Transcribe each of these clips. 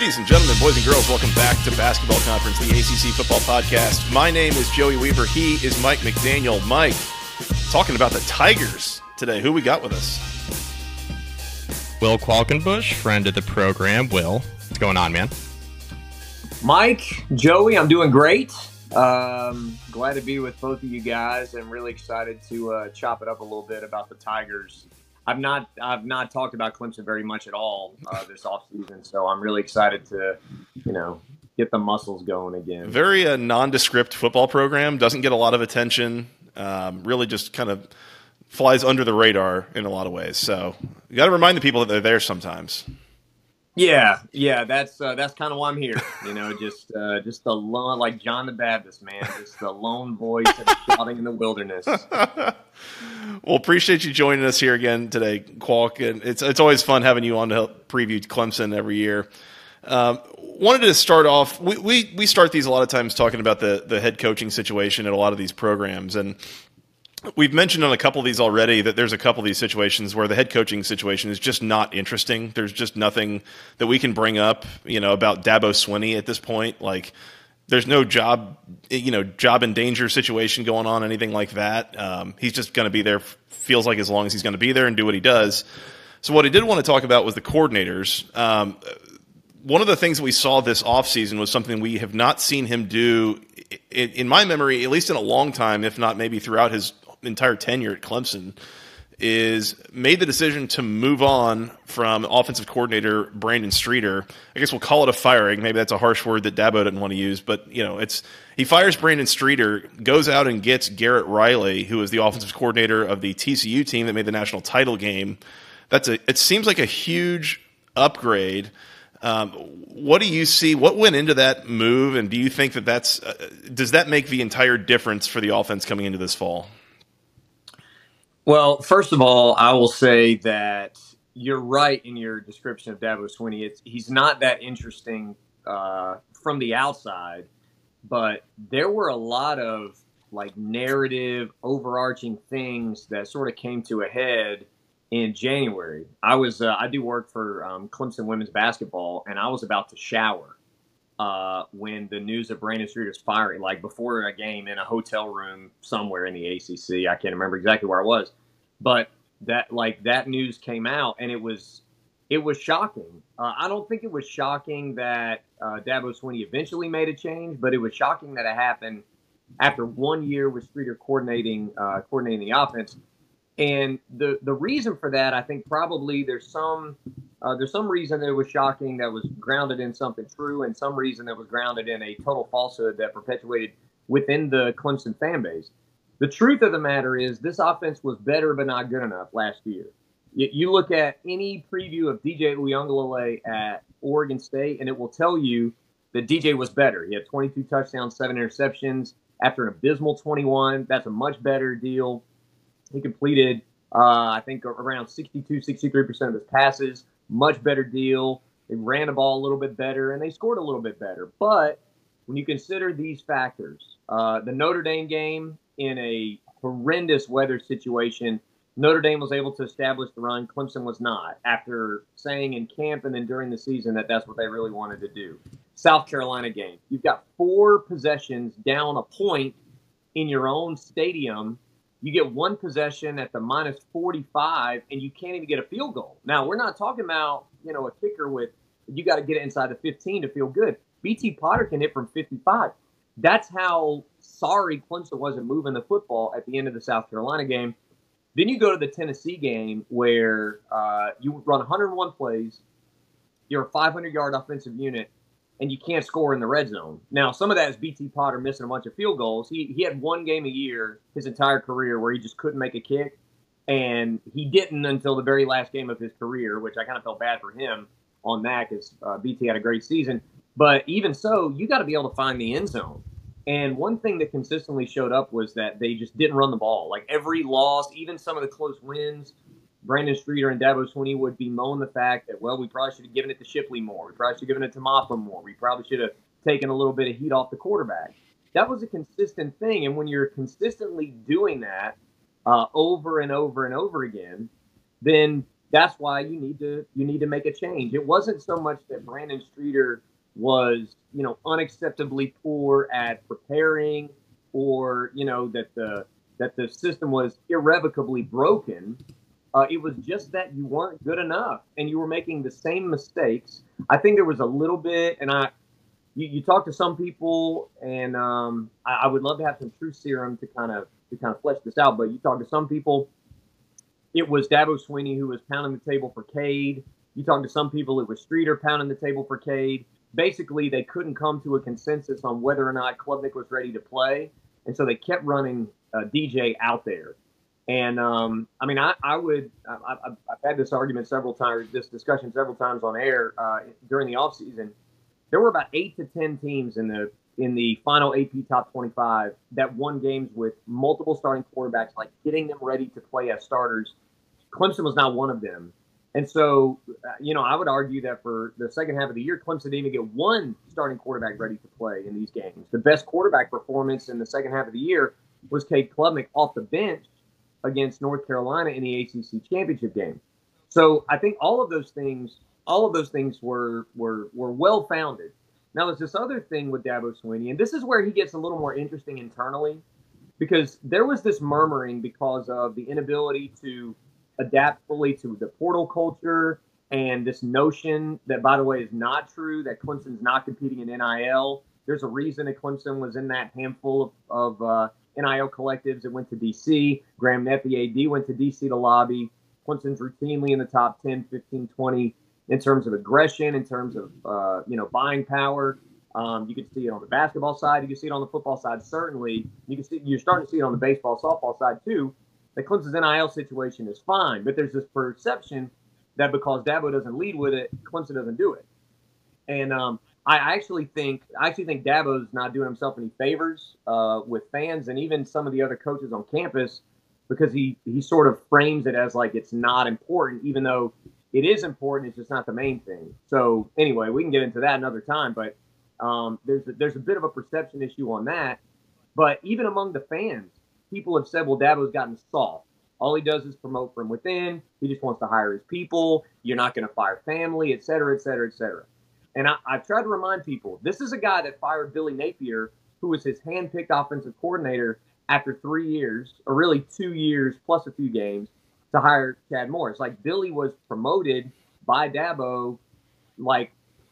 Ladies and gentlemen, boys and girls, welcome back to Basketball Conference, the ACC Football Podcast. My name is Joey Weaver. He is Mike McDaniel. Mike, talking about the Tigers today. Who we got with us? Will Qualkinbush, friend of the program. Will, what's going on, man? Mike, Joey, I'm doing great. Um, glad to be with both of you guys. I'm really excited to uh, chop it up a little bit about the Tigers. I've not I've not talked about Clemson very much at all uh, this offseason, so I'm really excited to, you know, get the muscles going again. Very uh, nondescript football program doesn't get a lot of attention. Um, really, just kind of flies under the radar in a lot of ways. So you got to remind the people that they're there sometimes. Yeah, yeah, that's uh, that's kind of why I'm here. You know, just uh, just the lone, like John the Baptist, man, just the lone voice shouting in the wilderness. well, appreciate you joining us here again today, Qualk, and it's it's always fun having you on to help preview Clemson every year. Um, wanted to start off. We, we we start these a lot of times talking about the the head coaching situation at a lot of these programs, and We've mentioned on a couple of these already that there's a couple of these situations where the head coaching situation is just not interesting. There's just nothing that we can bring up, you know, about Dabo Swinney at this point. Like, there's no job, you know, job in danger situation going on, anything like that. Um, he's just going to be there. Feels like as long as he's going to be there and do what he does. So what I did want to talk about was the coordinators. Um, one of the things that we saw this offseason was something we have not seen him do in, in my memory, at least in a long time, if not maybe throughout his entire tenure at Clemson is made the decision to move on from offensive coordinator Brandon Streeter. I guess we'll call it a firing. Maybe that's a harsh word that Dabo didn't want to use, but you know, it's he fires Brandon Streeter, goes out and gets Garrett Riley, who is the offensive coordinator of the TCU team that made the national title game. That's a it seems like a huge upgrade. Um, what do you see? What went into that move, and do you think that that's uh, does that make the entire difference for the offense coming into this fall? Well, first of all, I will say that you're right in your description of Dabo Swinney. It's, he's not that interesting uh, from the outside, but there were a lot of like narrative, overarching things that sort of came to a head in January. I was uh, I do work for um, Clemson women's basketball, and I was about to shower uh, when the news of Brandon Streeter's firing, like before a game in a hotel room somewhere in the ACC. I can't remember exactly where I was, but that like that news came out, and it was it was shocking. Uh, I don't think it was shocking that uh, Dabo Swinney eventually made a change, but it was shocking that it happened after one year with Streeter coordinating uh, coordinating the offense. And the the reason for that, I think probably there's some uh, there's some reason that it was shocking that was grounded in something true, and some reason that was grounded in a total falsehood that perpetuated within the Clemson fan base. The truth of the matter is, this offense was better but not good enough last year. You, look at any preview of DJ Uiagalelei at Oregon State, and it will tell you that DJ was better. He had 22 touchdowns, seven interceptions after an abysmal 21. That's a much better deal he completed, uh, I think, around 62, 63% of his passes. Much better deal. They ran the ball a little bit better and they scored a little bit better. But when you consider these factors, uh, the Notre Dame game in a horrendous weather situation, Notre Dame was able to establish the run. Clemson was not. After saying in camp and then during the season that that's what they really wanted to do. South Carolina game, you've got four possessions down a point in your own stadium you get one possession at the minus 45 and you can't even get a field goal. Now, we're not talking about, you know, a kicker with you got to get it inside the 15 to feel good. BT Potter can hit from 55. That's how sorry Clemson wasn't moving the football at the end of the South Carolina game. Then you go to the Tennessee game where uh, you run 101 plays, you're a 500 yard offensive unit, and you can't score in the red zone. Now, some of that is BT Potter missing a bunch of field goals. He, he had one game a year his entire career where he just couldn't make a kick, and he didn't until the very last game of his career, which I kind of felt bad for him on that because uh, BT had a great season. But even so, you got to be able to find the end zone. And one thing that consistently showed up was that they just didn't run the ball. Like every loss, even some of the close wins, Brandon Streeter and Dabo Swinney would bemoan the fact that, well, we probably should have given it to Shipley more. We probably should have given it to Mafah more. We probably should have taken a little bit of heat off the quarterback. That was a consistent thing. And when you're consistently doing that uh, over and over and over again, then that's why you need to you need to make a change. It wasn't so much that Brandon Streeter was you know unacceptably poor at preparing, or you know that the that the system was irrevocably broken. Uh, it was just that you weren't good enough, and you were making the same mistakes. I think there was a little bit, and I you, you talk to some people, and um, I, I would love to have some truth serum to kind of to kind of flesh this out. But you talk to some people, it was Dabo Swinney who was pounding the table for Cade. You talk to some people, it was Streeter pounding the table for Cade. Basically, they couldn't come to a consensus on whether or not Klubnik was ready to play, and so they kept running uh, DJ out there. And um, I mean, I, I would, I, have had this argument several times, this discussion several times on air uh, during the offseason. There were about eight to 10 teams in the in the final AP top 25 that won games with multiple starting quarterbacks, like getting them ready to play as starters. Clemson was not one of them. And so, uh, you know, I would argue that for the second half of the year, Clemson didn't even get one starting quarterback ready to play in these games. The best quarterback performance in the second half of the year was Cade Klubnik off the bench against North Carolina in the ACC championship game. So I think all of those things, all of those things were were were well founded. Now, there's this other thing with Dabo Swinney, and this is where he gets a little more interesting internally because there was this murmuring because of the inability to adapt fully to the portal culture and this notion that, by the way, is not true that Clemson's not competing in NIL. There's a reason that Clemson was in that handful of, of uh, NIL collectives that went to DC. Graham Neff, AD, went to DC to lobby. Clemson's routinely in the top 10, 15, 20 in terms of aggression, in terms of uh, you know buying power. Um, you can see it on the basketball side. You can see it on the football side. Certainly, you can see you're starting to see it on the baseball, softball side too. The Clemson's NIL situation is fine, but there's this perception that because Dabo doesn't lead with it, Clemson doesn't do it. And um, I actually think I actually think Dabo's not doing himself any favors uh, with fans and even some of the other coaches on campus because he he sort of frames it as like it's not important, even though it is important. It's just not the main thing. So anyway, we can get into that another time. But um, there's a, there's a bit of a perception issue on that. But even among the fans, people have said, "Well, Dabo's gotten soft. All he does is promote from within. He just wants to hire his people. You're not going to fire family, et cetera, et cetera, et cetera." And I, I've tried to remind people, this is a guy that fired Billy Napier, who was his handpicked offensive coordinator after three years, or really two years plus a few games to hire Chad Morris. Like Billy was promoted by Dabo, like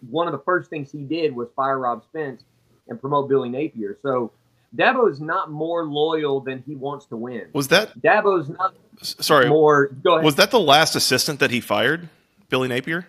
one of the first things he did was fire Rob Spence and promote Billy Napier. So Dabo is not more loyal than he wants to win. Was that Dabo's not? Sorry, more. Go ahead. Was that the last assistant that he fired, Billy Napier?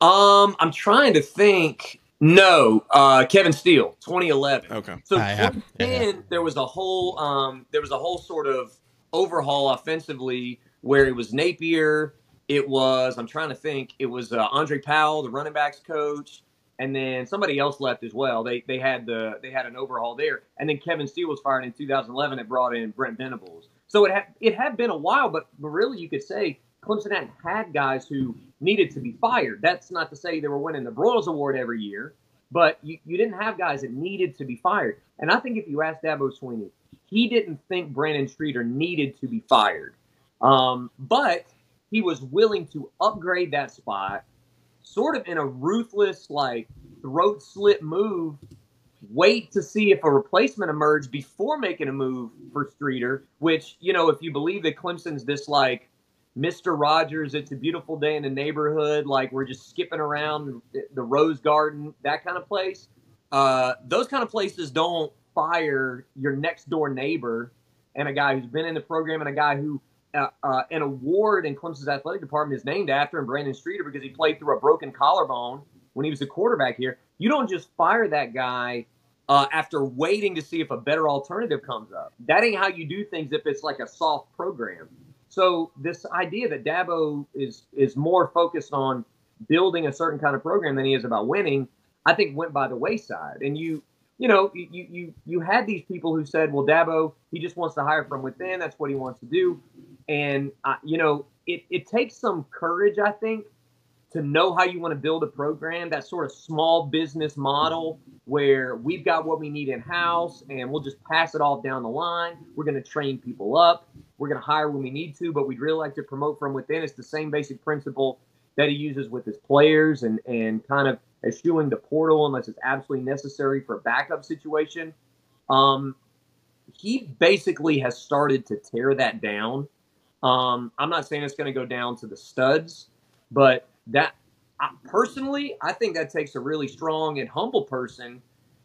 Um, I'm trying to think. No, uh, Kevin Steele, 2011. Okay. So 2010, yeah. there was a whole um, there was a whole sort of overhaul offensively where it was Napier, it was I'm trying to think, it was uh, Andre Powell, the running backs coach, and then somebody else left as well. They they had the they had an overhaul there, and then Kevin Steele was fired in 2011. It brought in Brent Venables. So it had it had been a while, but, really you could say Clemson hadn't had guys who needed to be fired. That's not to say they were winning the Broyles Award every year, but you, you didn't have guys that needed to be fired. And I think if you ask Dabo Swinney, he didn't think Brandon Streeter needed to be fired. Um, but he was willing to upgrade that spot, sort of in a ruthless, like throat slit move. Wait to see if a replacement emerged before making a move for Streeter. Which you know, if you believe that Clemson's this like Mister Rogers, it's a beautiful day in the neighborhood, like we're just skipping around the Rose Garden, that kind of place. Uh, those kind of places don't fire your next door neighbor and a guy who's been in the program and a guy who uh, uh, an award in Clemson's athletic department is named after him, Brandon Streeter, because he played through a broken collarbone when he was a quarterback here. You don't just fire that guy uh, after waiting to see if a better alternative comes up. That ain't how you do things if it's like a soft program. So this idea that Dabo is is more focused on building a certain kind of program than he is about winning, I think went by the wayside. And you you know, you, you you had these people who said, well, Dabo, he just wants to hire from within. That's what he wants to do. And, uh, you know, it, it takes some courage, I think, to know how you want to build a program, that sort of small business model where we've got what we need in house and we'll just pass it off down the line. We're going to train people up. we're going to hire when we need to, but we'd really like to promote from within. It's the same basic principle that he uses with his players and, and kind of eschewing the portal unless it's absolutely necessary for a backup situation. Um, he basically has started to tear that down. Um, I'm not saying it's going to go down to the studs, but that I, personally, I think that takes a really strong and humble person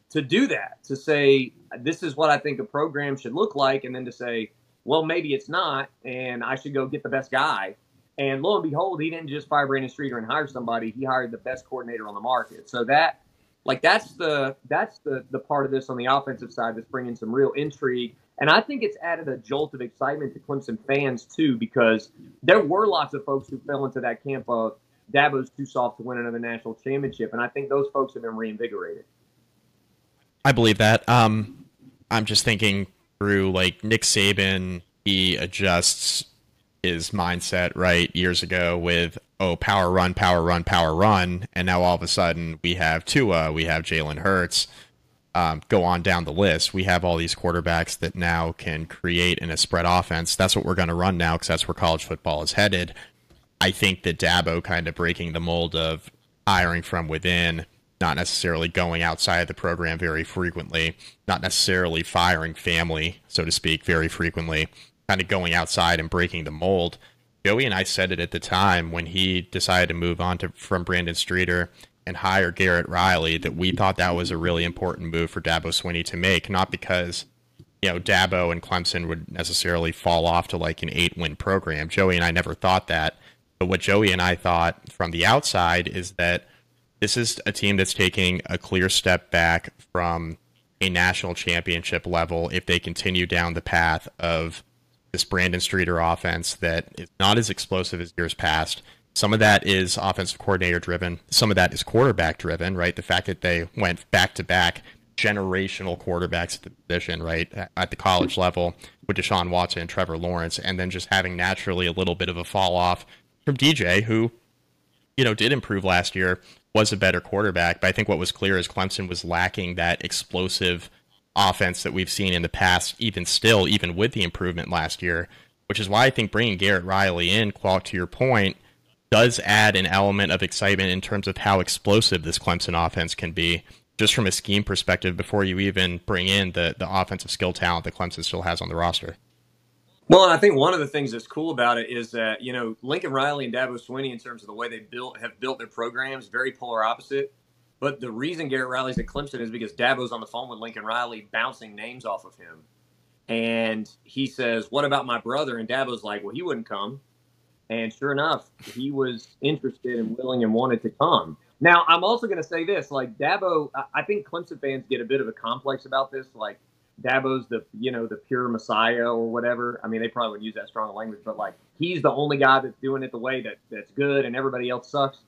to do that. To say this is what I think a program should look like, and then to say, well, maybe it's not, and I should go get the best guy. And lo and behold, he didn't just fire Brandon Streeter and hire somebody; he hired the best coordinator on the market. So that, like, that's the that's the the part of this on the offensive side that's bringing some real intrigue. And I think it's added a jolt of excitement to Clemson fans too, because there were lots of folks who fell into that camp of Dabo's too soft to win another national championship, and I think those folks have been reinvigorated. I believe that. Um, I'm just thinking through like Nick Saban, he adjusts his mindset right years ago with oh power run, power run, power run, and now all of a sudden we have Tua, we have Jalen Hurts. Um, go on down the list. We have all these quarterbacks that now can create in a spread offense. That's what we're going to run now because that's where college football is headed. I think that Dabo kind of breaking the mold of hiring from within, not necessarily going outside the program very frequently, not necessarily firing family, so to speak, very frequently, kind of going outside and breaking the mold. Joey and I said it at the time when he decided to move on to from Brandon Streeter and hire Garrett Riley that we thought that was a really important move for Dabo Swinney to make, not because you know Dabo and Clemson would necessarily fall off to like an eight win program. Joey and I never thought that. But what Joey and I thought from the outside is that this is a team that's taking a clear step back from a national championship level if they continue down the path of this Brandon Streeter offense that is not as explosive as years past. Some of that is offensive coordinator driven. Some of that is quarterback driven, right? The fact that they went back to back generational quarterbacks at the position, right, at the college level with Deshaun Watson and Trevor Lawrence, and then just having naturally a little bit of a fall off from DJ, who, you know, did improve last year, was a better quarterback. But I think what was clear is Clemson was lacking that explosive offense that we've seen in the past, even still, even with the improvement last year, which is why I think bringing Garrett Riley in, Qual, to your point, does add an element of excitement in terms of how explosive this Clemson offense can be, just from a scheme perspective, before you even bring in the, the offensive skill talent that Clemson still has on the roster. Well, and I think one of the things that's cool about it is that you know Lincoln Riley and Dabo Swinney, in terms of the way they built have built their programs, very polar opposite. But the reason Garrett Riley's at Clemson is because Dabo's on the phone with Lincoln Riley, bouncing names off of him, and he says, "What about my brother?" And Dabo's like, "Well, he wouldn't come." And sure enough, he was interested and willing and wanted to come. Now, I'm also going to say this: like Dabo, I think Clemson fans get a bit of a complex about this, like Dabo's the you know the pure messiah or whatever. I mean, they probably would use that strong language, but like he's the only guy that's doing it the way that that's good, and everybody else sucks.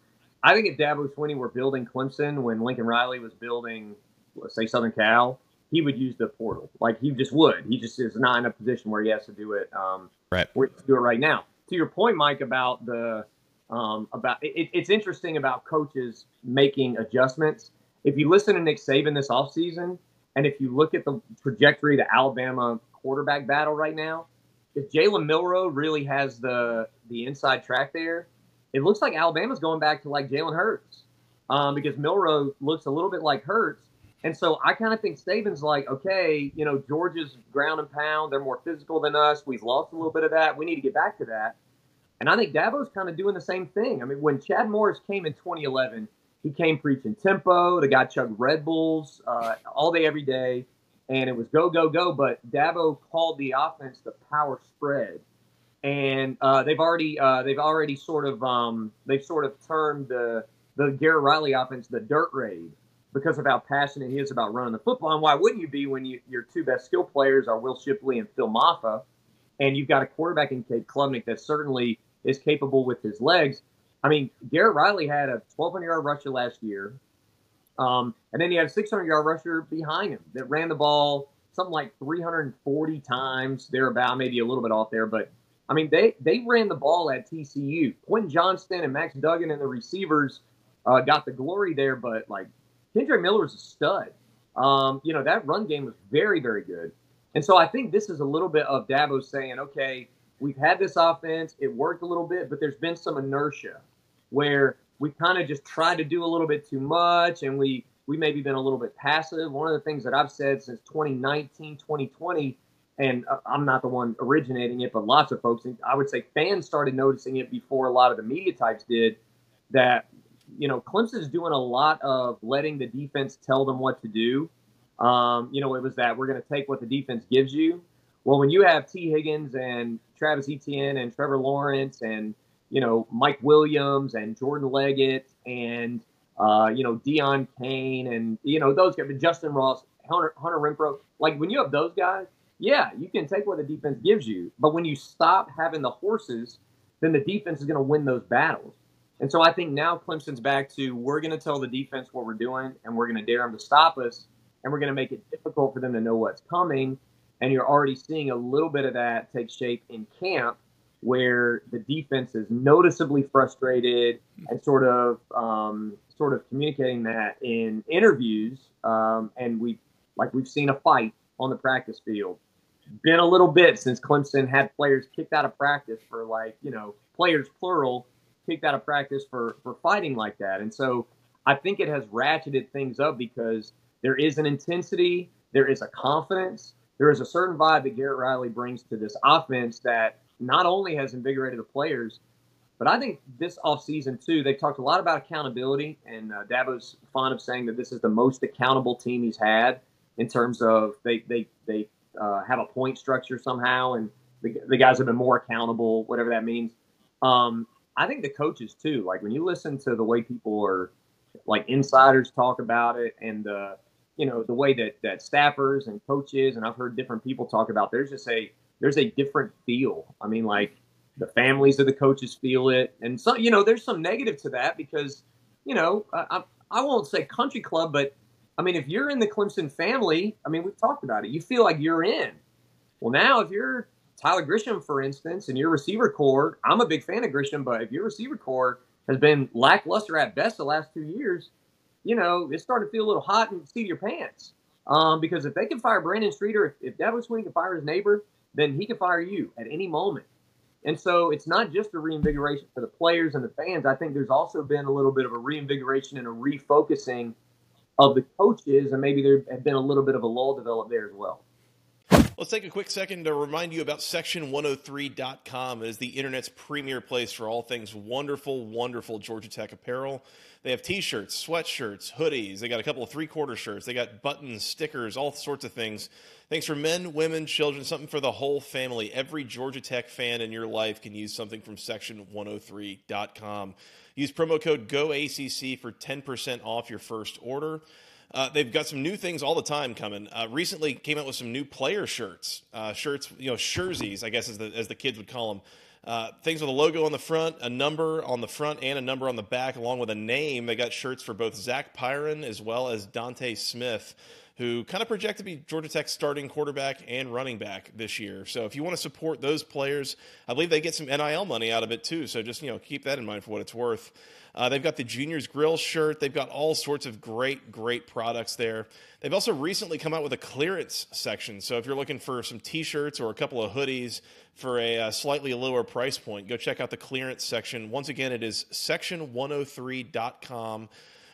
I think if Dabo Swinney were building Clemson when Lincoln Riley was building, let's say Southern Cal, he would use the portal. Like he just would. He just is not in a position where he has to do it. Um, right. Where he do it right now. To your point, Mike, about the um, about it, it's interesting about coaches making adjustments. If you listen to Nick Saban this offseason, and if you look at the trajectory of the Alabama quarterback battle right now, if Jalen Milroe really has the the inside track there, it looks like Alabama's going back to like Jalen Hurts um, because Milroe looks a little bit like Hurts. And so I kind of think Saban's like, okay, you know, Georgia's ground and pound. They're more physical than us. We've lost a little bit of that. We need to get back to that. And I think Dabo's kind of doing the same thing. I mean, when Chad Morris came in 2011, he came preaching tempo. The guy chugged Red Bulls uh, all day, every day, and it was go, go, go. But Dabo called the offense the power spread, and uh, they've already uh, they've already sort of um, they've sort of termed the the Garrett Riley offense the dirt raid because of how passionate he is about running the football. And why wouldn't you be when you, your two best skill players are Will Shipley and Phil Mafah, and you've got a quarterback in Cade Klubnik that certainly is capable with his legs. I mean, Garrett Riley had a 1,200 yard rusher last year. Um, and then he had a 600 yard rusher behind him that ran the ball something like 340 times, thereabout, maybe a little bit off there. But I mean, they, they ran the ball at TCU. Quentin Johnston and Max Duggan and the receivers uh, got the glory there, but like Kendre Miller was a stud. Um, you know, that run game was very, very good. And so I think this is a little bit of Dabo saying, okay, we've had this offense. It worked a little bit, but there's been some inertia where we kind of just tried to do a little bit too much and we we maybe been a little bit passive. One of the things that I've said since 2019, 2020, and uh, I'm not the one originating it, but lots of folks, I would say fans started noticing it before a lot of the media types did, that, you know, Clemson's doing a lot of letting the defense tell them what to do. Um, you know, it was that we're going to take what the defense gives you. Well, when you have Tee Higgins and Travis Etienne and Trevor Lawrence and, you know, Mike Williams and Jordan Leggett and uh, you know, Deon Cain and, you know, those guys, Justin Ross, Hunter, Hunter Renfrow. Like when you have those guys, yeah, you can take what the defense gives you. But when you stop having the horses, then the defense is going to win those battles. And so I think now Clemson's back to we're going to tell the defense what we're doing and we're going to dare them to stop us and we're going to make it difficult for them to know what's coming. And you're already seeing a little bit of that take shape in camp where the defense is noticeably frustrated and sort of um, sort of communicating that in interviews, um, and we like we've seen a fight on the practice field. Been a little bit since Clemson had players kicked out of practice for like you know players plural kicked out of practice for for fighting like that, and so I think it has ratcheted things up because there is an intensity, there is a confidence, there is a certain vibe that Garrett Riley brings to this offense that not only has invigorated the players, but I think this offseason, too, they've talked a lot about accountability, and uh, Dabo's fond of saying that this is the most accountable team he's had in terms of they they they uh, have a point structure somehow, and the, the guys have been more accountable, whatever that means. Um, I think the coaches too. Like when you listen to the way people are, like insiders talk about it, and uh, you know the way that that staffers and coaches, and I've heard different people talk about. There's just a there's a different feel. I mean, like the families of the coaches feel it, and so you know, there's some negative to that because you know, I, I won't say country club, but I mean, if you're in the Clemson family, I mean, we've talked about it. You feel like you're in. Well, now if you're Tyler Grisham, for instance, and your receiver core, I'm a big fan of Grisham, but if your receiver core has been lackluster at best the last two years, you know, it's starting to feel a little hot and seat your pants. Um, because if they can fire Brandon Streeter, if, if Swinney can fire his neighbor, then he can fire you at any moment. And so it's not just a reinvigoration for the players and the fans. I think there's also been a little bit of a reinvigoration and a refocusing of the coaches, and maybe there have been a little bit of a lull developed there as well. Let's take a quick second to remind you about section103.com. It is the internet's premier place for all things wonderful, wonderful Georgia Tech apparel. They have t shirts, sweatshirts, hoodies. They got a couple of three quarter shirts. They got buttons, stickers, all sorts of things. Things for men, women, children, something for the whole family. Every Georgia Tech fan in your life can use something from section103.com. Use promo code GOACC for 10% off your first order. Uh, they've got some new things all the time coming. Uh, recently, came out with some new player shirts, uh, shirts, you know, jerseys, I guess as the as the kids would call them. Uh, things with a logo on the front, a number on the front, and a number on the back, along with a name. They got shirts for both Zach Pyron as well as Dontae Smith who kind of project to be Georgia Tech's starting quarterback and running back this year. So if you want to support those players, I believe they get some NIL money out of it too. So just you know keep that in mind for what it's worth. Uh, they've got the Juniors Grill shirt. They've got all sorts of great, great products there. They've also recently come out with a clearance section. So if you're looking for some T-shirts or a couple of hoodies for a uh, slightly lower price point, go check out the clearance section. Once again, it is section103.com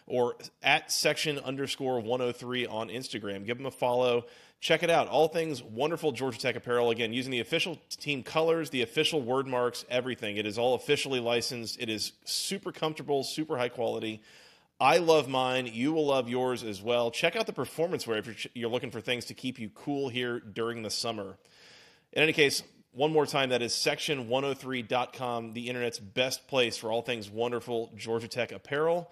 or at section underscore 103 on Instagram. Give them a follow. Check it out. All things wonderful Georgia Tech apparel. Again, using the official team colors, the official word marks, everything. It is all officially licensed. It is super comfortable, super high quality. I love mine. You will love yours as well. Check out the performance wear if you're, you're looking for things to keep you cool here during the summer. In any case, one more time, that is section103.com, the internet's best place for all things wonderful Georgia Tech apparel.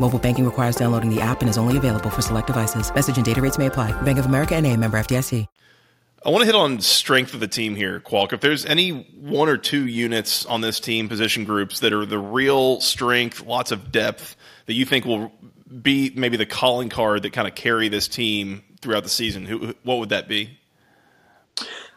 Mobile banking requires downloading the app and is only available for select devices. Message and data rates may apply. Bank of America and a member FDIC. I want to hit on strength of the team here, Qualk. If there's any one or two units on this team, position groups that are the real strength, lots of depth that you think will be maybe the calling card that kind of carry this team throughout the season, who, what would that be?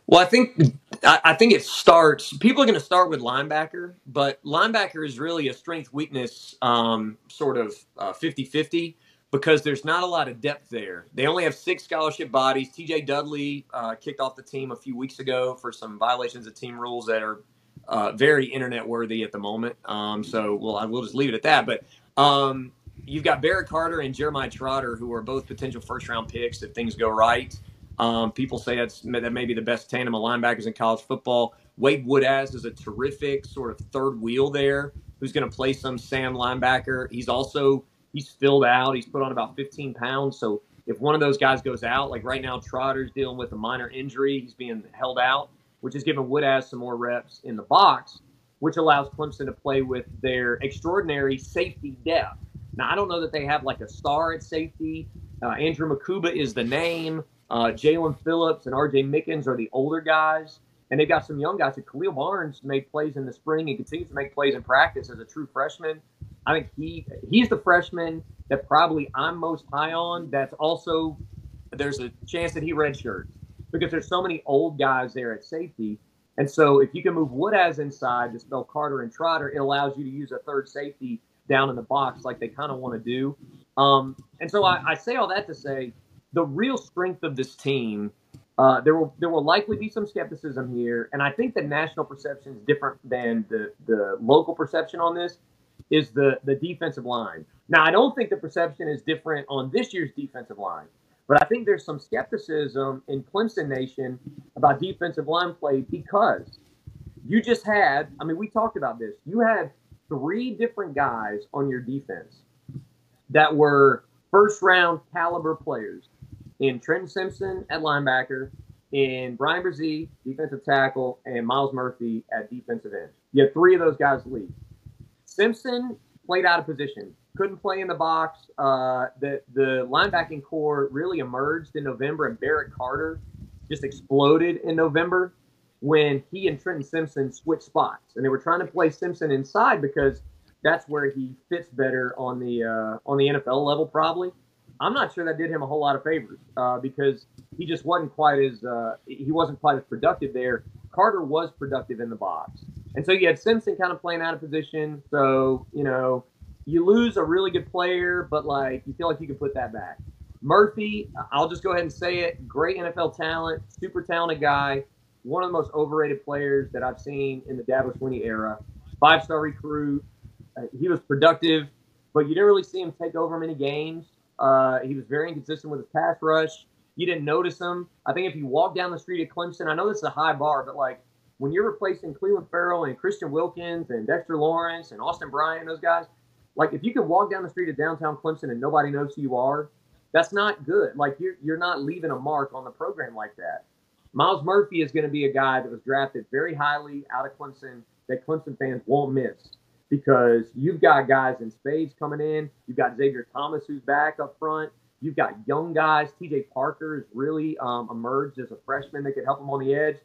Well, I think I think it starts. People are going to start with linebacker, but linebacker is really a strength weakness um, sort of uh, 50-50 because there's not a lot of depth there. They only have six scholarship bodies. TJ Dudley uh, kicked off the team a few weeks ago for some violations of team rules that are uh, very internet worthy at the moment. Um, so, well, I will just leave it at that. But um, you've got Barrett Carter and Jeremiah Trotter, who are both potential first round picks if things go right. Um, people say that's that may be the best tandem of linebackers in college football. Wade Woodaz is a terrific sort of third wheel there, who's going to play some Sam linebacker. He's also he's filled out. He's put on about 15 pounds. So if one of those guys goes out, like right now, Trotter's dealing with a minor injury. He's being held out, which is giving Woodaz some more reps in the box, which allows Clemson to play with their extraordinary safety depth. Now, I don't know that they have like a star at safety. Uh, Andrew Mukuba is the name. Uh, Jalyn Phillips and RJ Mickens are the older guys. And they've got some young guys. Khalil Barnes made plays in the spring and continues to make plays in practice as a true freshman. I think he he's the freshman that probably I'm most high on. That's also there's a chance that he redshirts because there's so many old guys there at safety. And so if you can move Woodaz inside to spell Carter and Trotter, it allows you to use a third safety down in the box like they kind of want to do. Um, and so I, I, say all that to say the real strength of this team. Uh, there will there will likely be some skepticism here, and I think the national perception is different than the the local perception on this is the the defensive line. Now, I don't think the perception is different on this year's defensive line, but I think there's some skepticism in Clemson Nation about defensive line play because you just had, I mean, we talked about this. You had three different guys on your defense that were first round caliber players in Trenton Simpson at linebacker, in Bryan Bresee, defensive tackle, and Myles Murphy at defensive end. You had three of those guys leave. Simpson played out of position, couldn't play in the box. Uh, the the linebacking core really emerged in November, and Barrett Carter just exploded in November when he and Trenton Simpson switched spots, and they were trying to play Simpson inside because that's where he fits better on the uh, on the NFL level, probably. I'm not sure that did him a whole lot of favors uh, because he just wasn't quite as uh, he wasn't quite as productive there. Carter was productive in the box. And so you had Simpson kind of playing out of position. So, you know, you lose a really good player, but like you feel like you can put that back. Murphy, I'll just go ahead and say it. Great NFL talent, super talented guy, one of the most overrated players that I've seen in the Dabo Swinney era. Five star recruit. Uh, he was productive, but you didn't really see him take over many games. Uh, he was very inconsistent with his pass rush. You didn't notice him. I think if you walk down the street at Clemson, I know this is a high bar, but like when you're replacing Clelin Ferrell and Christian Wilkins and Dexter Lawrence and Austin Bryant, those guys, like if you can walk down the street of downtown Clemson and nobody knows who you are, that's not good. Like you're you're not leaving a mark on the program like that. Myles Murphy is going to be a guy that was drafted very highly out of Clemson that Clemson fans won't miss because you've got guys in spades coming in. You've got Xavier Thomas who's back up front. You've got young guys. TJ Parker has really um, emerged as a freshman that could help him on the edge.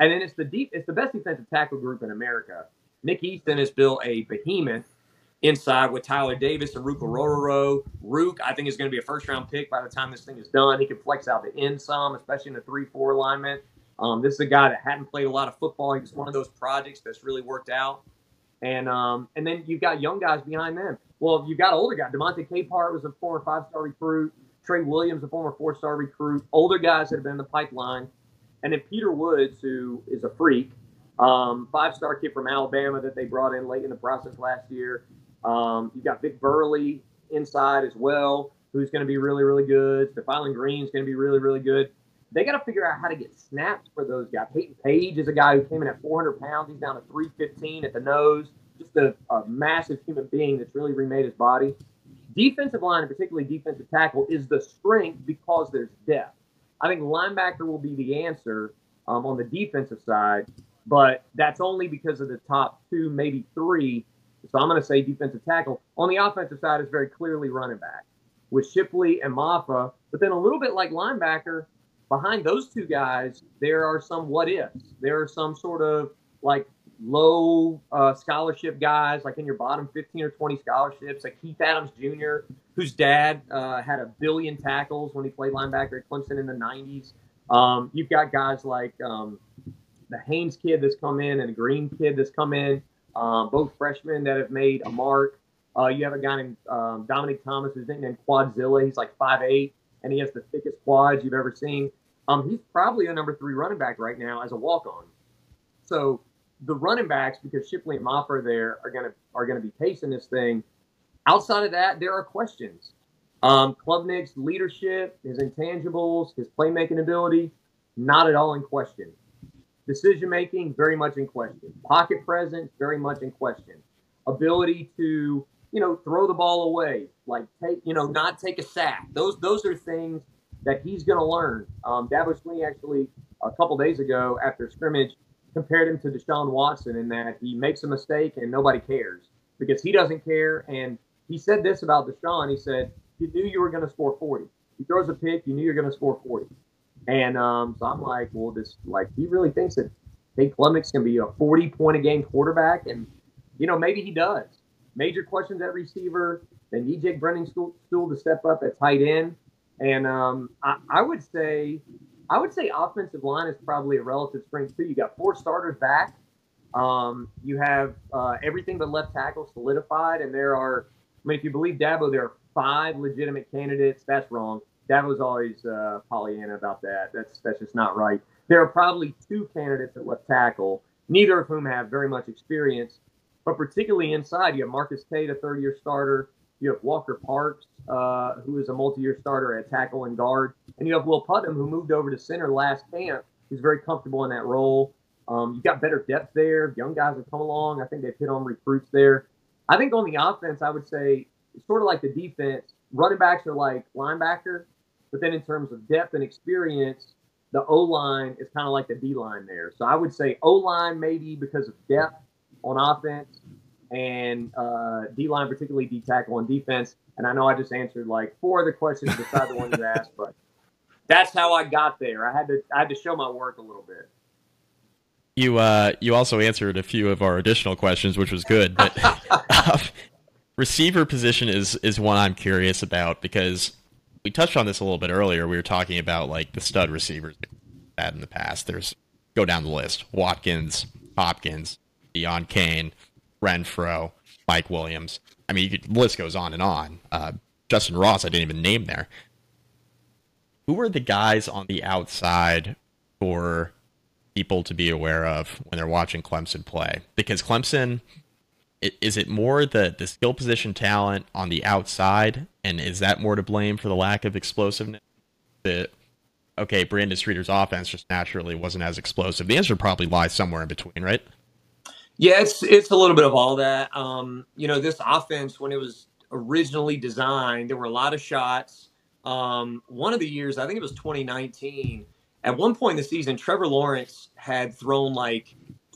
And then it's the deep, it's the best defensive tackle group in America. Nick Eason has built a behemoth inside with Tyler Davis and Ruke Orhorhoro. Ruke, I think, is going to be a first round pick by the time this thing is done. He can flex out the end some, especially in the 3 4 alignment. Um, this is a guy that hadn't played a lot of football. He's one of those projects that's really worked out. And um, and then you've got young guys behind them. Well, you've got older guys. Demonte Capehart was a former five star recruit. Trey Williams, a former four star recruit. Older guys that have been in the pipeline. And then Peter Woods, who is a freak, um, five star kid from Alabama that they brought in late in the process last year. Um, you've got Vic Burley inside as well, who's going to be really, really good. Stefan Green's going to be really, really good. They got to figure out how to get snaps for those guys. Payton Page is a guy who came in at 400 pounds. He's down to 315 at the nose. Just a, a massive human being that's really remade his body. Defensive line, and particularly defensive tackle, is the strength because there's depth. I think linebacker will be the answer um, on the defensive side, but that's only because of the top two, maybe three. So I'm going to say defensive tackle. On the offensive side, is very clearly running back with Shipley and Mafah. But then a little bit like linebacker, behind those two guys, there are some what ifs. There are some sort of like low uh, scholarship guys, like in your bottom 15 or 20 scholarships, like Keith Adams Jr., whose dad uh, had a billion tackles when he played linebacker at Clemson in the 90s. Um, you've got guys like um, the Haynes kid that's come in and the Green kid that's come in, um, both freshmen that have made a mark. Uh, you have a guy named um, Domonique Thomas who's named Quadzilla. He's like 5'8", and he has the thickest quads you've ever seen. Um, he's probably a number three running back right now as a walk-on. So the running backs, because Shipley and are there, are gonna are gonna be pacing this thing. Outside of that, there are questions. Um, Klubnik's leadership, his intangibles, his playmaking ability, not at all in question. Decision making, very much in question. Pocket presence, very much in question. Ability to, you know, throw the ball away, like take, you know, not take a sack. Those those are things that he's going to learn. Um, Dabo Swinney actually a couple days ago after scrimmage compared him to Deshaun Watson in that he makes a mistake and nobody cares because he doesn't care. And he said this about Deshaun. He said, You knew you were going to score 40. He throws a pick, you knew you're going to score 40. And um, so I'm like, Well, this, like, he really thinks that Klubnik's going to be a 40 point a game quarterback. And, you know, maybe he does. Major questions at receiver. Then Jake Briningstool to step up at tight end. And um, I, I would say I would say offensive line is probably a relative strength too. You got four starters back. Um, you have uh, everything but left tackle solidified, and there are. I mean, if you believe Dabo, there are five legitimate candidates. That's wrong. Dabo's always uh, Pollyanna about that. That's that's just not right. There are probably two candidates at left tackle, neither of whom have very much experience. But particularly inside, you have Marcus Tate, a third-year starter. You have Walker Parks, uh, who is a multi-year starter at tackle and guard, and you have Will Putnam, who moved over to center last camp. He's very comfortable in that role. Um, you've got better depth there. Young guys have come along. I think they've hit on recruits there. I think on the offense, I would say sort of like the defense. Running backs are like linebacker, but then in terms of depth and experience, the O line is kind of like the D line there. So I would say O line maybe because of depth on offense, and uh, D line, particularly D tackle on defense. And I know I just answered like four of the questions besides the one you asked, but that's how I got there. I had to I had to show my work a little bit. You uh, you also answered a few of our additional questions, which was good. But uh, receiver position is is one I'm curious about because we touched on this a little bit earlier. We were talking about like the stud receivers had in the past. There's go down the list: Watkins, Hopkins, Deon Cain, Renfrow, Mike Williams. I mean, could, the list goes on and on. Uh, Justin Ross, I didn't even name there. Who are the guys on the outside for people to be aware of when they're watching Clemson play? Because Clemson, is it more the, the skill position talent on the outside, and is that more to blame for the lack of explosiveness? The okay, Brandon Streeter's offense just naturally wasn't as explosive. The answer probably lies somewhere in between, right? Yeah, it's it's a little bit of all that. Um, you know, this offense when it was originally designed, there were a lot of shots. Um, one of the years, I think it was 2019. At one point in the season, Trevor Lawrence had thrown like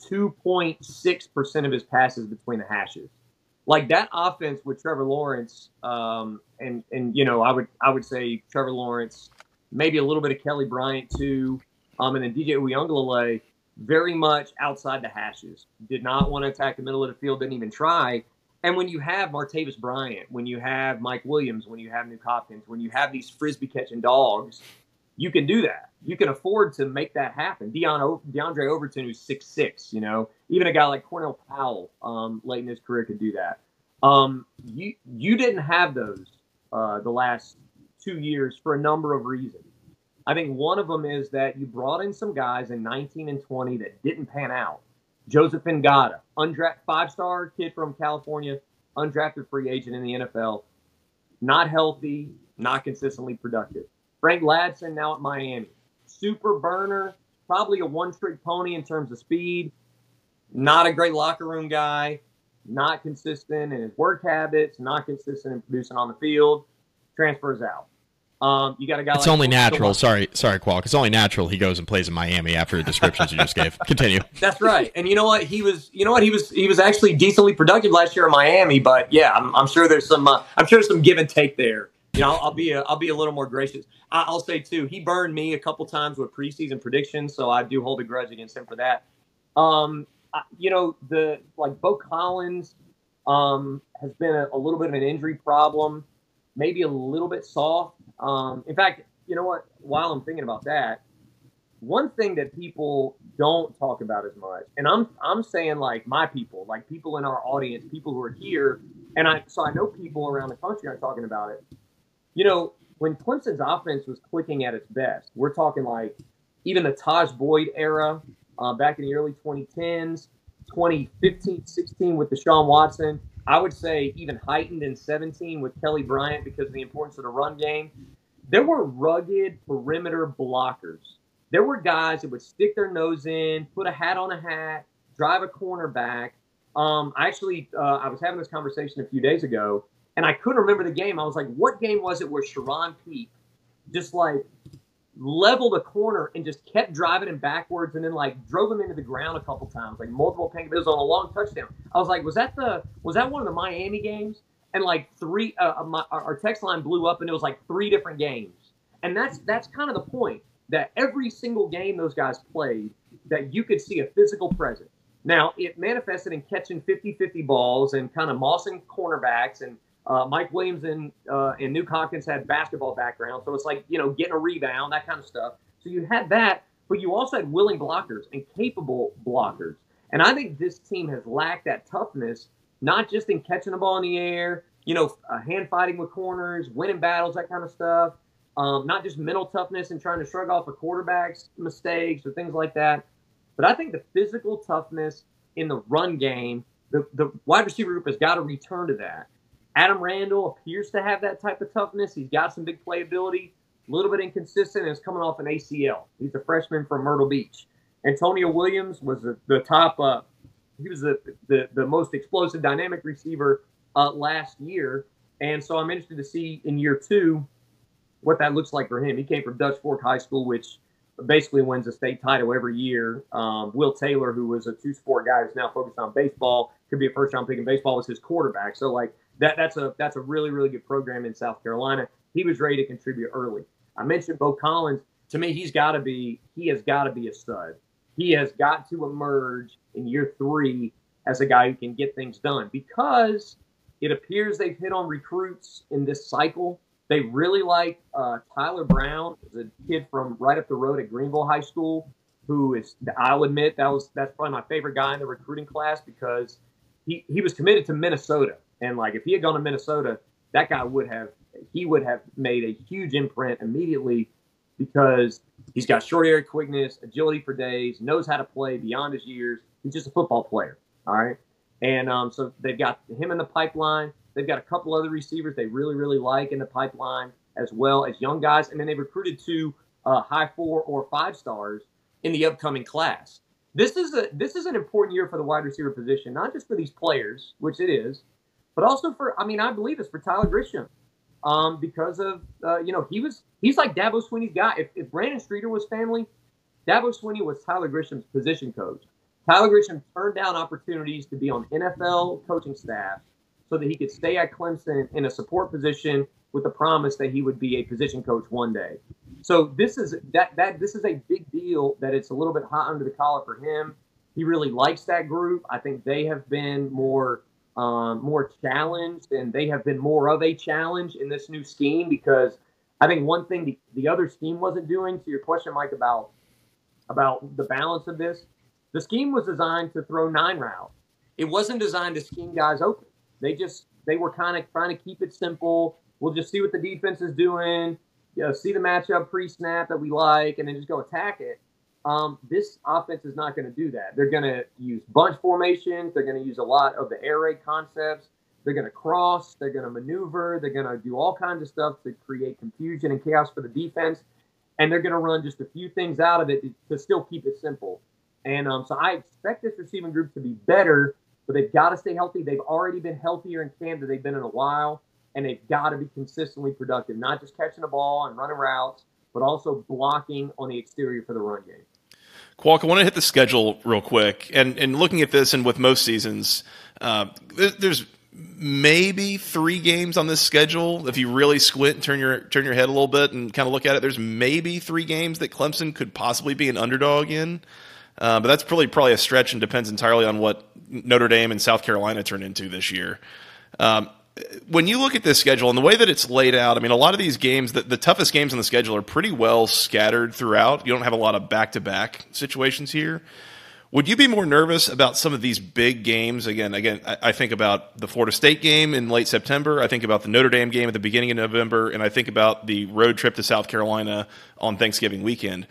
2.6 percent of his passes between the hashes. Like that offense with Trevor Lawrence, um, and and you know, I would I would say Trevor Lawrence, maybe a little bit of Kelly Bryant too, um, and then DJ Uiagalelei very much outside the hashes. Did not want to attack the middle of the field, didn't even try. And when you have Martavis Bryant, when you have Mike Williams, when you have New Hopkins, when you have these frisbee catching dogs, you can do that. You can afford to make that happen. Deon, Diondre Overton, who's six six, you know, even a guy like Cornell Powell, um, late in his career, could do that. Um, you you didn't have those uh, the last two years for a number of reasons. I think one of them is that you brought in some guys in 19 and 20 that didn't pan out. Joseph Ngata, undrafted five-star kid from California, undrafted free agent in the NFL, not healthy, not consistently productive. Frank Ladson now at Miami, super burner, probably a one-trick pony in terms of speed, not a great locker room guy, not consistent in his work habits, not consistent in producing on the field, transfers out. Um, you got a guy. It's like only natural. Sorry, sorry, Qualk. It's only natural he goes and plays in Miami after the descriptions you just gave. Continue. That's right. And you know what? He was. You know what? He was. He was actually decently productive last year in Miami. But yeah, I'm, I'm sure there's some. Uh, I'm sure there's some give and take there you know, I'll, I'll, be a, I'll be a little more gracious. I, will say too, he burned me a couple times with preseason predictions, so I do hold a grudge against him for that. Um, I, you know, the like Beaux Collins um, has been a, a, little bit of an injury problem, maybe a little bit soft. Um, in fact, you know what? While I'm thinking about that, one thing that people don't talk about as much, and I'm I'm saying like my people, like people in our audience, people who are here, and I so I know people around the country are talking about it you know, when Clemson's offense was clicking at its best, we're talking like even the Tajh Boyd era uh, back in the early 2010s, 2015, 16 with Deshaun Watson. I would say even heightened in 17 with Kelly Bryant because of the importance of the run game. There were rugged perimeter blockers. There were guys that would stick their nose in, put a hat on a hat, drive a cornerback. Um, I actually, uh, I was having this conversation a few days ago and I couldn't remember the game. I was like, what game was it where Charone Peake just like leveled a corner and just kept driving him backwards and then like drove him into the ground a couple times, like multiple pancakes. It was on a long touchdown. I was like, was that the was that one of the Miami games? And like three, uh, uh my, our text line blew up and it was like three different games. And that's that's kind of the point that every single game those guys played, that you could see a physical presence. Now, it manifested in catching 50 50 balls and kind of mossing cornerbacks and uh, Mike Williams and uh, and Hopkins had basketball background, so it's like you know getting a rebound, that kind of stuff. So you had that, but you also had willing blockers and capable blockers. And I think this team has lacked that toughness, not just in catching the ball in the air, you know, uh, hand fighting with corners, winning battles, that kind of stuff. Um, not just mental toughness and trying to shrug off a quarterback's mistakes or things like that. But I think the physical toughness in the run game, the, the wide receiver group has got to return to that. Adam Randall appears to have that type of toughness. He's got some big playability, a little bit inconsistent, and is coming off an ACL. He's a freshman from Myrtle Beach. Antonio Williams was the, the top, uh, he was the, the, the, most explosive dynamic receiver uh, last year. And so I'm interested to see in year two what that looks like for him. He came from Dutch Fork High School, which basically wins a state title every year. Um, Will Taylor, who was a two sport guy who's now focused on baseball, could be a first round pick in baseball, was his quarterback. So, like, that that's a that's a really really good program in South Carolina. He was ready to contribute early. I mentioned Beaux Collins. To me, he's got to be he has got to be a stud. He has got to emerge in year three as a guy who can get things done because it appears they've hit on recruits in this cycle. They really like uh, Tyler Brown, a kid from right up the road at Greenville High School, who is I'll admit that was that's probably my favorite guy in the recruiting class because he, he was committed to Minnesota and like if he had gone to Minnesota, that guy would have he would have made a huge imprint immediately because he's got short area quickness, agility for days, knows how to play beyond his years. He's just a football player. All right. And um, so they've got him in the pipeline. They've got a couple other receivers they really, really like in the pipeline, as well as young guys. And then they've recruited two uh, high four or five stars in the upcoming class. This is a this is an important year for the wide receiver position, not just for these players, which it is, but also for I mean I believe it's for Tyler Grisham, um, because of uh, you know he was he's like Dabo Swinney's guy. If, if Brandon Streeter was family, Dabo Sweeney was Tyler Grisham's position coach. Tyler Grisham turned down opportunities to be on NFL coaching staff so that he could stay at Clemson in a support position with the promise that he would be a position coach one day. So this is that that this is a big deal that it's a little bit hot under the collar for him. He really likes that group. I think they have been more um, more challenged, and they have been more of a challenge in this new scheme because I think one thing the, the other scheme wasn't doing. To your question, Mike, about about the balance of this, the scheme was designed to throw nine routes. It wasn't designed to scheme guys open. They just they were kind of trying to keep it simple. We'll just see what the defense is doing. You know, see the matchup pre-snap that we like, and then just go attack it. Um, this offense is not going to do that. They're going to use bunch formations. They're going to use a lot of the air raid concepts. They're going to cross. They're going to maneuver. They're going to do all kinds of stuff to create confusion and chaos for the defense. And they're going to run just a few things out of it to still keep it simple. And um, so I expect this receiving group to be better, but they've got to stay healthy. They've already been healthier in camp than they've been in a while, and they've got to be consistently productive, not just catching the ball and running routes, but also blocking on the exterior for the run game. Qualk, I want to hit the schedule real quick. And, and looking at this, and with most seasons, uh, there's maybe three games on this schedule. If you really squint and turn your turn your head a little bit and kind of look at it, there's maybe three games that Clemson could possibly be an underdog in. Uh, but that's probably probably a stretch and depends entirely on what Notre Dame and South Carolina turn into this year. Um, when you look at this schedule and the way that it's laid out, I mean, a lot of these games, the, the toughest games on the schedule are pretty well scattered throughout. You don't have a lot of back to back situations here. Would you be more nervous about some of these big games? Again, again, I, I, think about the Florida State game in late September. I think about the Notre Dame game at the beginning of November, and I think about the road trip to South Carolina on Thanksgiving weekend.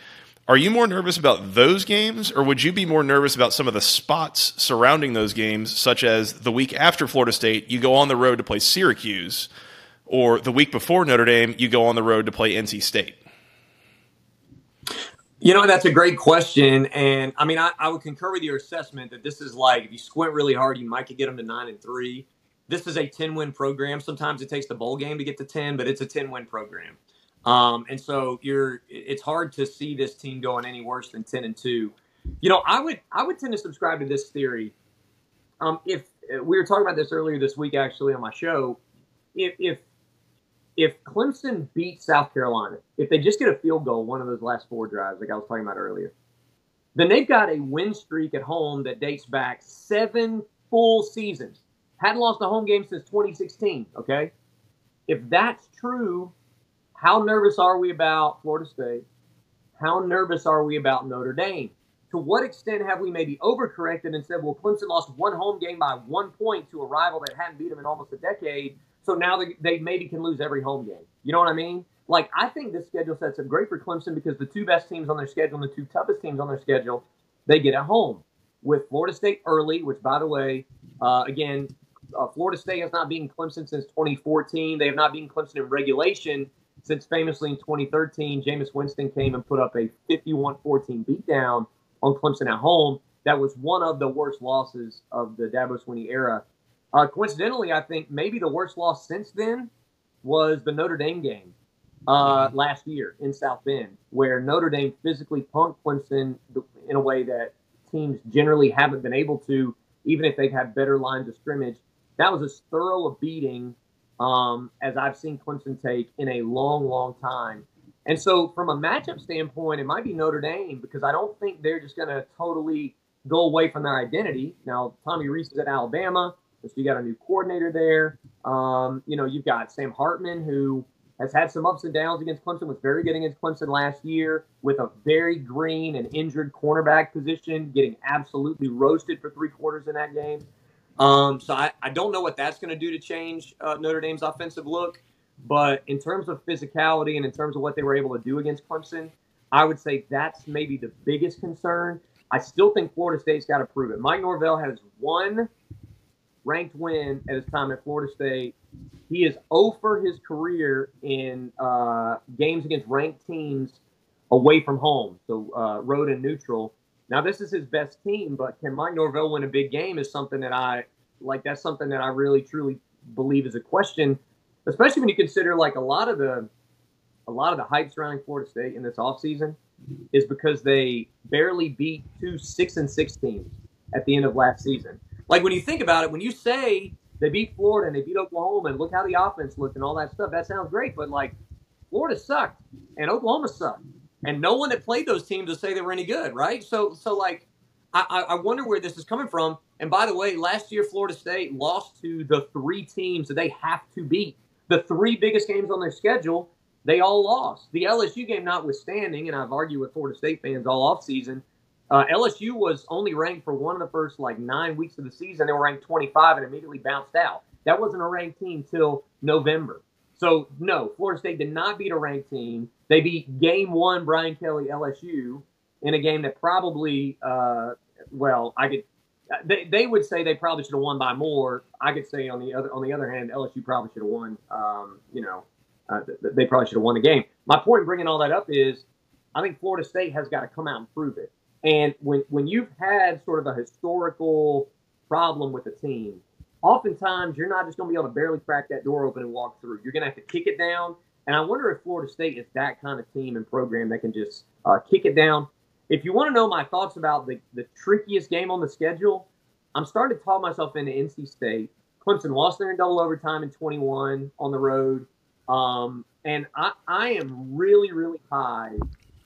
Are you more nervous about those games, or would you be more nervous about some of the spots surrounding those games, such as the week after Florida State, you go on the road to play Syracuse, or the week before Notre Dame, you go on the road to play NC State? You know, that's a great question. And I mean, I, I, would concur with your assessment that this is like, if you squint really hard, you might could get them to nine and three. This is a 10 win program. Sometimes it takes the bowl game to get to 10, but it's a 10 win program. Um, and so you're, it's hard to see this team going any worse than 10 and two. You know, I would, I would tend to subscribe to this theory. Um, if we were talking about this earlier this week, actually on my show, if, if if Clemson beats South Carolina, if they just get a field goal one of those last four drives, like I was talking about earlier, then they've got a win streak at home that dates back seven full seasons. Hadn't lost a home game since 2016. Okay, if that's true, how nervous are we about Florida State? How nervous are we about Notre Dame? To what extent have we maybe overcorrected and said, well, Clemson lost one home game by one point to a rival that hadn't beat them in almost a decade? So now they, they maybe can lose every home game. You know what I mean? Like, I think this schedule sets up great for Clemson because the two best teams on their schedule and the two toughest teams on their schedule, they get at home. With Florida State early, which, by the way, uh, again, uh, Florida State has not beaten Clemson since 2014. They have not beaten Clemson in regulation since famously in 2013, Jameis Winston came and put up a 51 14 beatdown on Clemson at home. That was one of the worst losses of the Dabo Swinney era. Uh, coincidentally, I think maybe the worst loss since then was the Notre Dame game uh, last year in South Bend, where Notre Dame physically punked Clemson in a way that teams generally haven't been able to, even if they've had better lines of scrimmage. That was as thorough a beating um, as I've seen Clemson take in a long, long time. And so, from a matchup standpoint, it might be Notre Dame because I don't think they're just going to totally go away from their identity. Now, Tommy Rees is at Alabama. So you got a new coordinator there. Um, you know, you've got Sam Hartman, who has had some ups and downs against Clemson, was very good against Clemson last year with a very green and injured cornerback position, getting absolutely roasted for three quarters in that game. Um, so I, I don't know what that's going to do to change uh, Notre Dame's offensive look. But in terms of physicality and in terms of what they were able to do against Clemson, I would say that's maybe the biggest concern. I still think Florida State's got to prove it. Mike Norvell has one ranked win at his time at Florida State. He is over his career in uh, games against ranked teams away from home, so uh, road and neutral. Now, this is his best team, but can Mike Norvell win a big game is something that I like. That's something that I really truly believe is a question, especially when you consider like a lot of the a lot of the hype surrounding Florida State in this offseason is because they barely beat two six and six teams at the end of last season. Like when you think about it, when you say they beat Florida and they beat Oklahoma and look how the offense looked and all that stuff, that sounds great. But like Florida sucked and Oklahoma sucked, and no one that played those teams to say they were any good, right? So, so like, I, I wonder where this is coming from. And by the way, last year Florida State lost to the three teams that they have to beat. The three biggest games on their schedule, they all lost. The LSU game notwithstanding, and I've argued with Florida State fans all off season uh, LSU was only ranked for one of the first like nine weeks of the season. They were ranked 25 and immediately bounced out. That wasn't a ranked team till November. So no, Florida State did not beat a ranked team. They beat Game One Brian Kelly LSU in a game that probably, uh, well, I could. They, they would say they probably should have won by more. I could say on the other on the other hand, LSU probably should have won. Um, you know, uh, they probably should have won the game. My point in bringing all that up is, I think Florida State has got to come out and prove it. And when when you've had sort of a historical problem with a team, oftentimes you're not just going to be able to barely crack that door open and walk through. You're going to have to kick it down. And I wonder if Florida State is that kind of team and program that can just uh, kick it down. If you want to know my thoughts about the, the trickiest game on the schedule, I'm starting to talk myself into NC State Clemson lost there in double overtime in 21 on the road. Um, and I, I am really, really high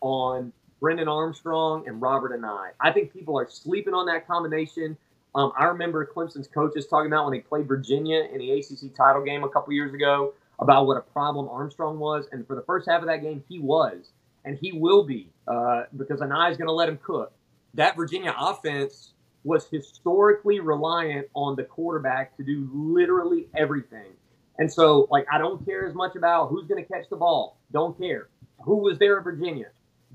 on Brennan Armstrong and Robert Anae. I think people are sleeping on that combination. Um, I remember Clemson's coaches talking about when they played Virginia in the ACC title game a couple years ago about what a problem Armstrong was. And for the first half of that game, he was. And he will be uh, because Anae is going to let him cook. That Virginia offense was historically reliant on the quarterback to do literally everything. And so, like, I don't care as much about who's going to catch the ball. Don't care. Who was there in Virginia?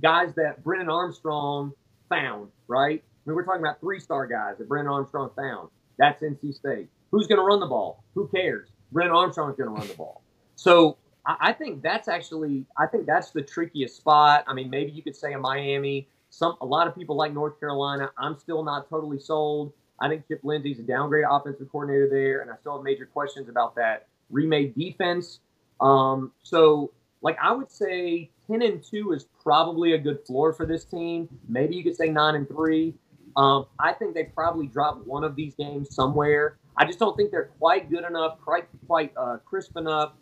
Guys that Brennan Armstrong found, right? I mean, we're talking about three star guys that Brennan Armstrong found. That's NC State. Who's going to run the ball? Who cares? Brennan Armstrong's going to run the ball. So I think that's actually, I think that's the trickiest spot. I mean, maybe you could say in Miami. Some a lot of people like North Carolina. I'm still not totally sold. I think Chip Lindsey's a downgrade offensive coordinator there, and I still have major questions about that remade defense. Um, so, like, I would say 10 and 2 is probably a good floor for this team. Maybe you could say 9 and 3. Um, I think they probably drop one of these games somewhere. I just don't think they're quite good enough, quite quite uh, crisp enough.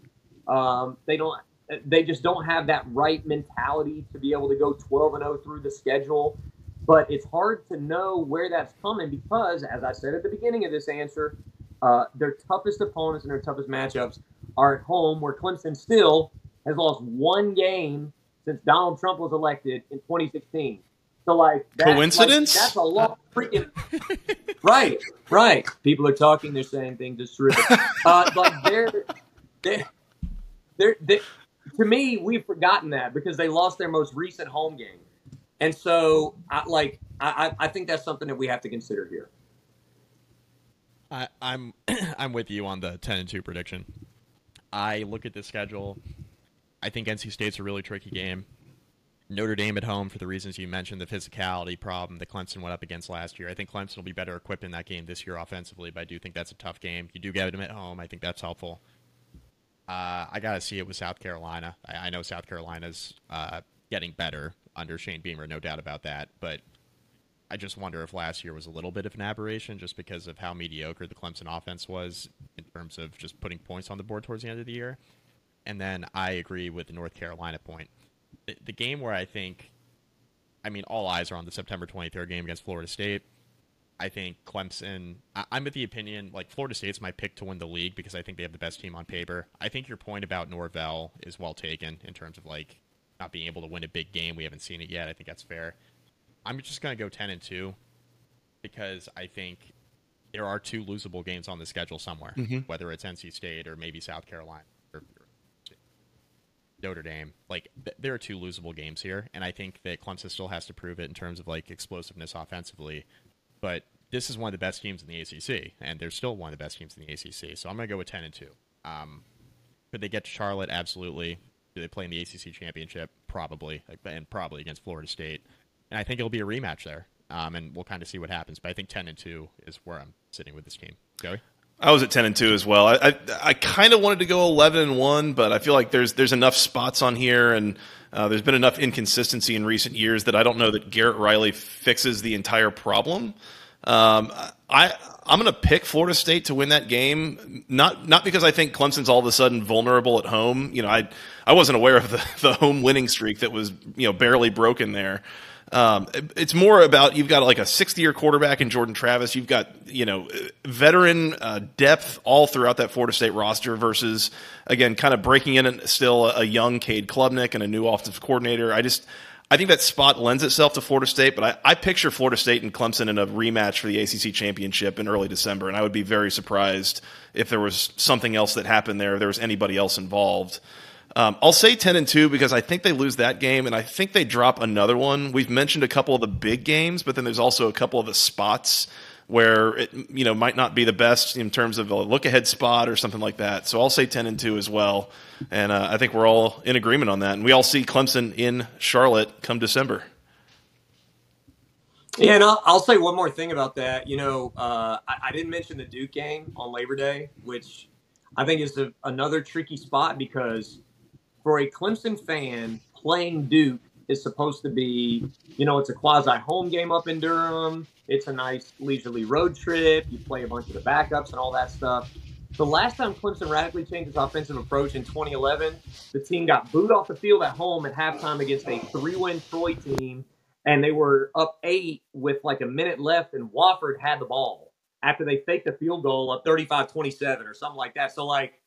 Um, they don't. They just don't have that right mentality to be able to go 12 and 0 through the schedule. But it's hard to know where that's coming because, as I said at the beginning of this answer, uh, their toughest opponents and their toughest matchups are at home, where Clemson still has lost one game since Donald Trump was elected in 2016. So, like, that's, coincidence? Like, that's a lot freaking. right, right. People are talking, they're saying things. It's terrific. Uh, like, they're, they're, they're, they're, to me, we've forgotten that because they lost their most recent home game. And so, I, like, I, I think that's something that we have to consider here. I, I'm I'm with you on the ten and two prediction. I look at the schedule. I think NC State's a really tricky game. Notre Dame at home for the reasons you mentioned, the physicality problem that Clemson went up against last year. I think Clemson will be better equipped in that game this year offensively, but I do think that's a tough game. You do get them at home. I think that's helpful. Uh, I got to see it with South Carolina. I, I know South Carolina's uh, getting better under Shane Beamer, no doubt about that. But I just wonder if last year was a little bit of an aberration just because of how mediocre the Clemson offense was in terms of just putting points on the board towards the end of the year. And then I agree with the North Carolina point. The, the game where I think, I mean, all eyes are on the September 23rd game against Florida State. I think Clemson. I, am of the opinion like Florida State's my pick to win the league because I think they have the best team on paper. I think your point about Norvell is well taken in terms of like not being able to win a big game. We haven't seen it yet. I think that's fair. I'm just going to go 10 and 2 because I think there are two losable games on the schedule somewhere, mm-hmm. whether it's NC State or maybe South Carolina Notre Dame. Like th- there are two losable games here, and I think that Clemson still has to prove it in terms of like explosiveness offensively. But this is one of the best teams in the ACC, and they're still one of the best teams in the ACC. So I'm going to go with 10 and 2. Um, could they get to Charlotte? Absolutely. Do they play in the ACC championship? Probably, and probably against Florida State and I think it'll be a rematch there. Um, and we'll kind of see what happens. But I think ten and two is where I'm sitting with this team. Joey. I was at ten and two as well. I I, I kind of wanted to go eleven and one, but I feel like there's there's enough spots on here, and uh, there's been enough inconsistency in recent years that I don't know that Garrett Riley fixes the entire problem. Um, I I'm going to pick Florida State to win that game, not not because I think Clemson's all of a sudden vulnerable at home. You know, I I wasn't aware of the, the home winning streak that was you know barely broken there. Um, it's more about you've got like a 60 year quarterback in Jordan Travis. You've got, you know, veteran uh, depth all throughout that Florida State roster versus, again, kind of breaking in still a, young Cade Klubnik and a new offensive coordinator. I just, I think that spot lends itself to Florida State, but I, I picture Florida State and Clemson in a rematch for the ACC championship in early December, and I would be very surprised if there was something else that happened there, if there was anybody else involved. Um, I'll say 10 and 2 because I think they lose that game and I think they drop another one. We've mentioned a couple of the big games, but then there's also a couple of the spots where it you know might not be the best in terms of a look ahead spot or something like that. So I'll say 10 and 2 as well. And uh, I think we're all in agreement on that. And we all see Clemson in Charlotte come December. Yeah, and I'll, I'll say one more thing about that. You know, uh, I, I, didn't mention the Duke game on Labor Day, which I think is a, another tricky spot because for a Clemson fan, playing Duke is supposed to be, you know, it's a quasi home game up in Durham. It's a nice leisurely road trip. You play a bunch of the backups and all that stuff. the last time Clemson radically changed its offensive approach in 2011, the team got booed off the field at home at halftime against a three-win Troy team, and they were up eight with like a minute left, and Wofford had the ball after they faked a field goal up 35-27 or something like that. So like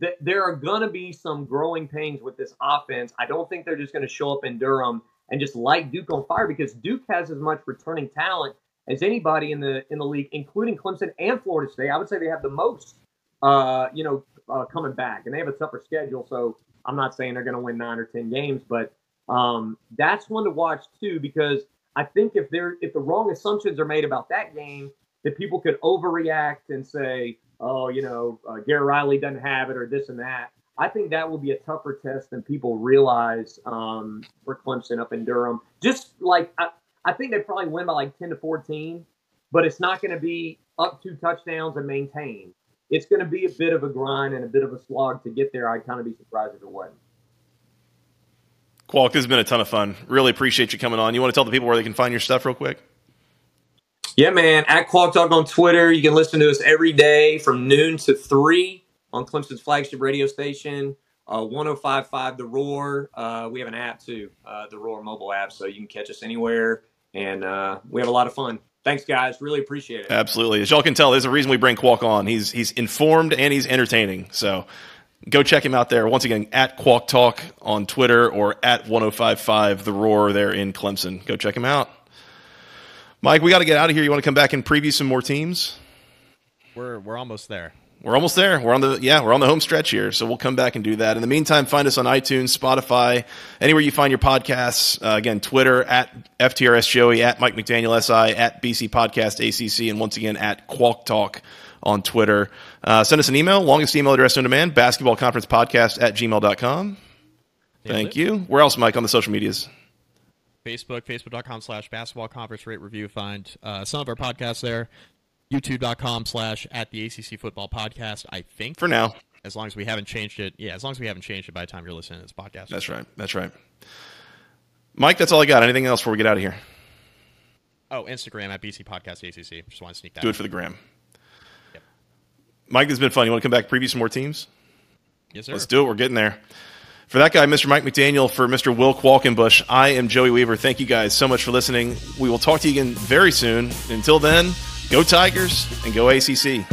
th- there are going to be some growing pains with this offense. I don't think they're just going to show up in Durham and just light Duke on fire because Duke has as much returning talent as anybody in the in the league, including Clemson and Florida State. I would say they have the most uh, you know, uh, coming back, and they have a tougher schedule. So I'm not saying they're going to win nine or ten games, but um, that's one to watch too because I think if there if the wrong assumptions are made about that game, that people could overreact and say, oh, you know, uh, Riley doesn't have it or this and that. I think that will be a tougher test than people realize um, for Clemson up in Durham. Just like I, I think they probably win by like ten to fourteen, but it's not going to be up two touchdowns and maintain it's going to be a bit of a grind and a bit of a slog to get there. I'd kind of be surprised if it wasn't. Qualk, this has been a ton of fun. Really appreciate you coming on. You want to tell the people where they can find your stuff real quick? Yeah, man. At Qualk Talk on Twitter. You can listen to us every day from noon to 3 on Clemson's flagship radio station, uh, 1055 The Roar. Uh, we have an app too, uh, the Roar mobile app, so you can catch us anywhere. And uh, we have a lot of fun. Thanks, guys. Really appreciate it. Absolutely. As y'all can tell, there's a reason we bring Qualk on. He's he's informed and he's entertaining. So go check him out there. Once again, at Qualk Talk on Twitter or at 1055 The Roar there in Clemson. Go check him out. Mike, we got to get out of here. You want to come back and preview some more teams? We're we're almost there. We're almost there. We're on the yeah, we're on the home stretch here, so we'll come back and do that. In the meantime, find us on iTunes, Spotify, anywhere you find your podcasts. Uh, again, Twitter at FTRS Joey, at Mike McDaniel SI, at BC Podcast ACC, and once again at Qualk Talk on Twitter. Uh, send us an email, longest email address on demand, basketball conference podcast at gmail.com. Thank you. Where else, Mike, on the social medias? Facebook, facebook.com slash basketball conference rate review. Find uh, some of our podcasts there youtube.com slash at the ACC football podcast, I think. For now. As long as we haven't changed it. Yeah, as long as we haven't changed it by the time you're listening to this podcast. That's right. That's right. Mike, that's all I got. Anything else before we get out of here? Oh, Instagram at BC Podcast ACC. Just want to sneak that. Do it for the gram. Yep. Mike, this has been fun. You want to come back preview some more teams? Yes, sir. Let's do it. We're getting there. For that guy, Mr. Mike McDaniel, for Mr. Will Qualkinbush, I am Joey Weaver. Thank you guys so much for listening. We will talk to you again very soon. Until then, Go Tigers and go ACC.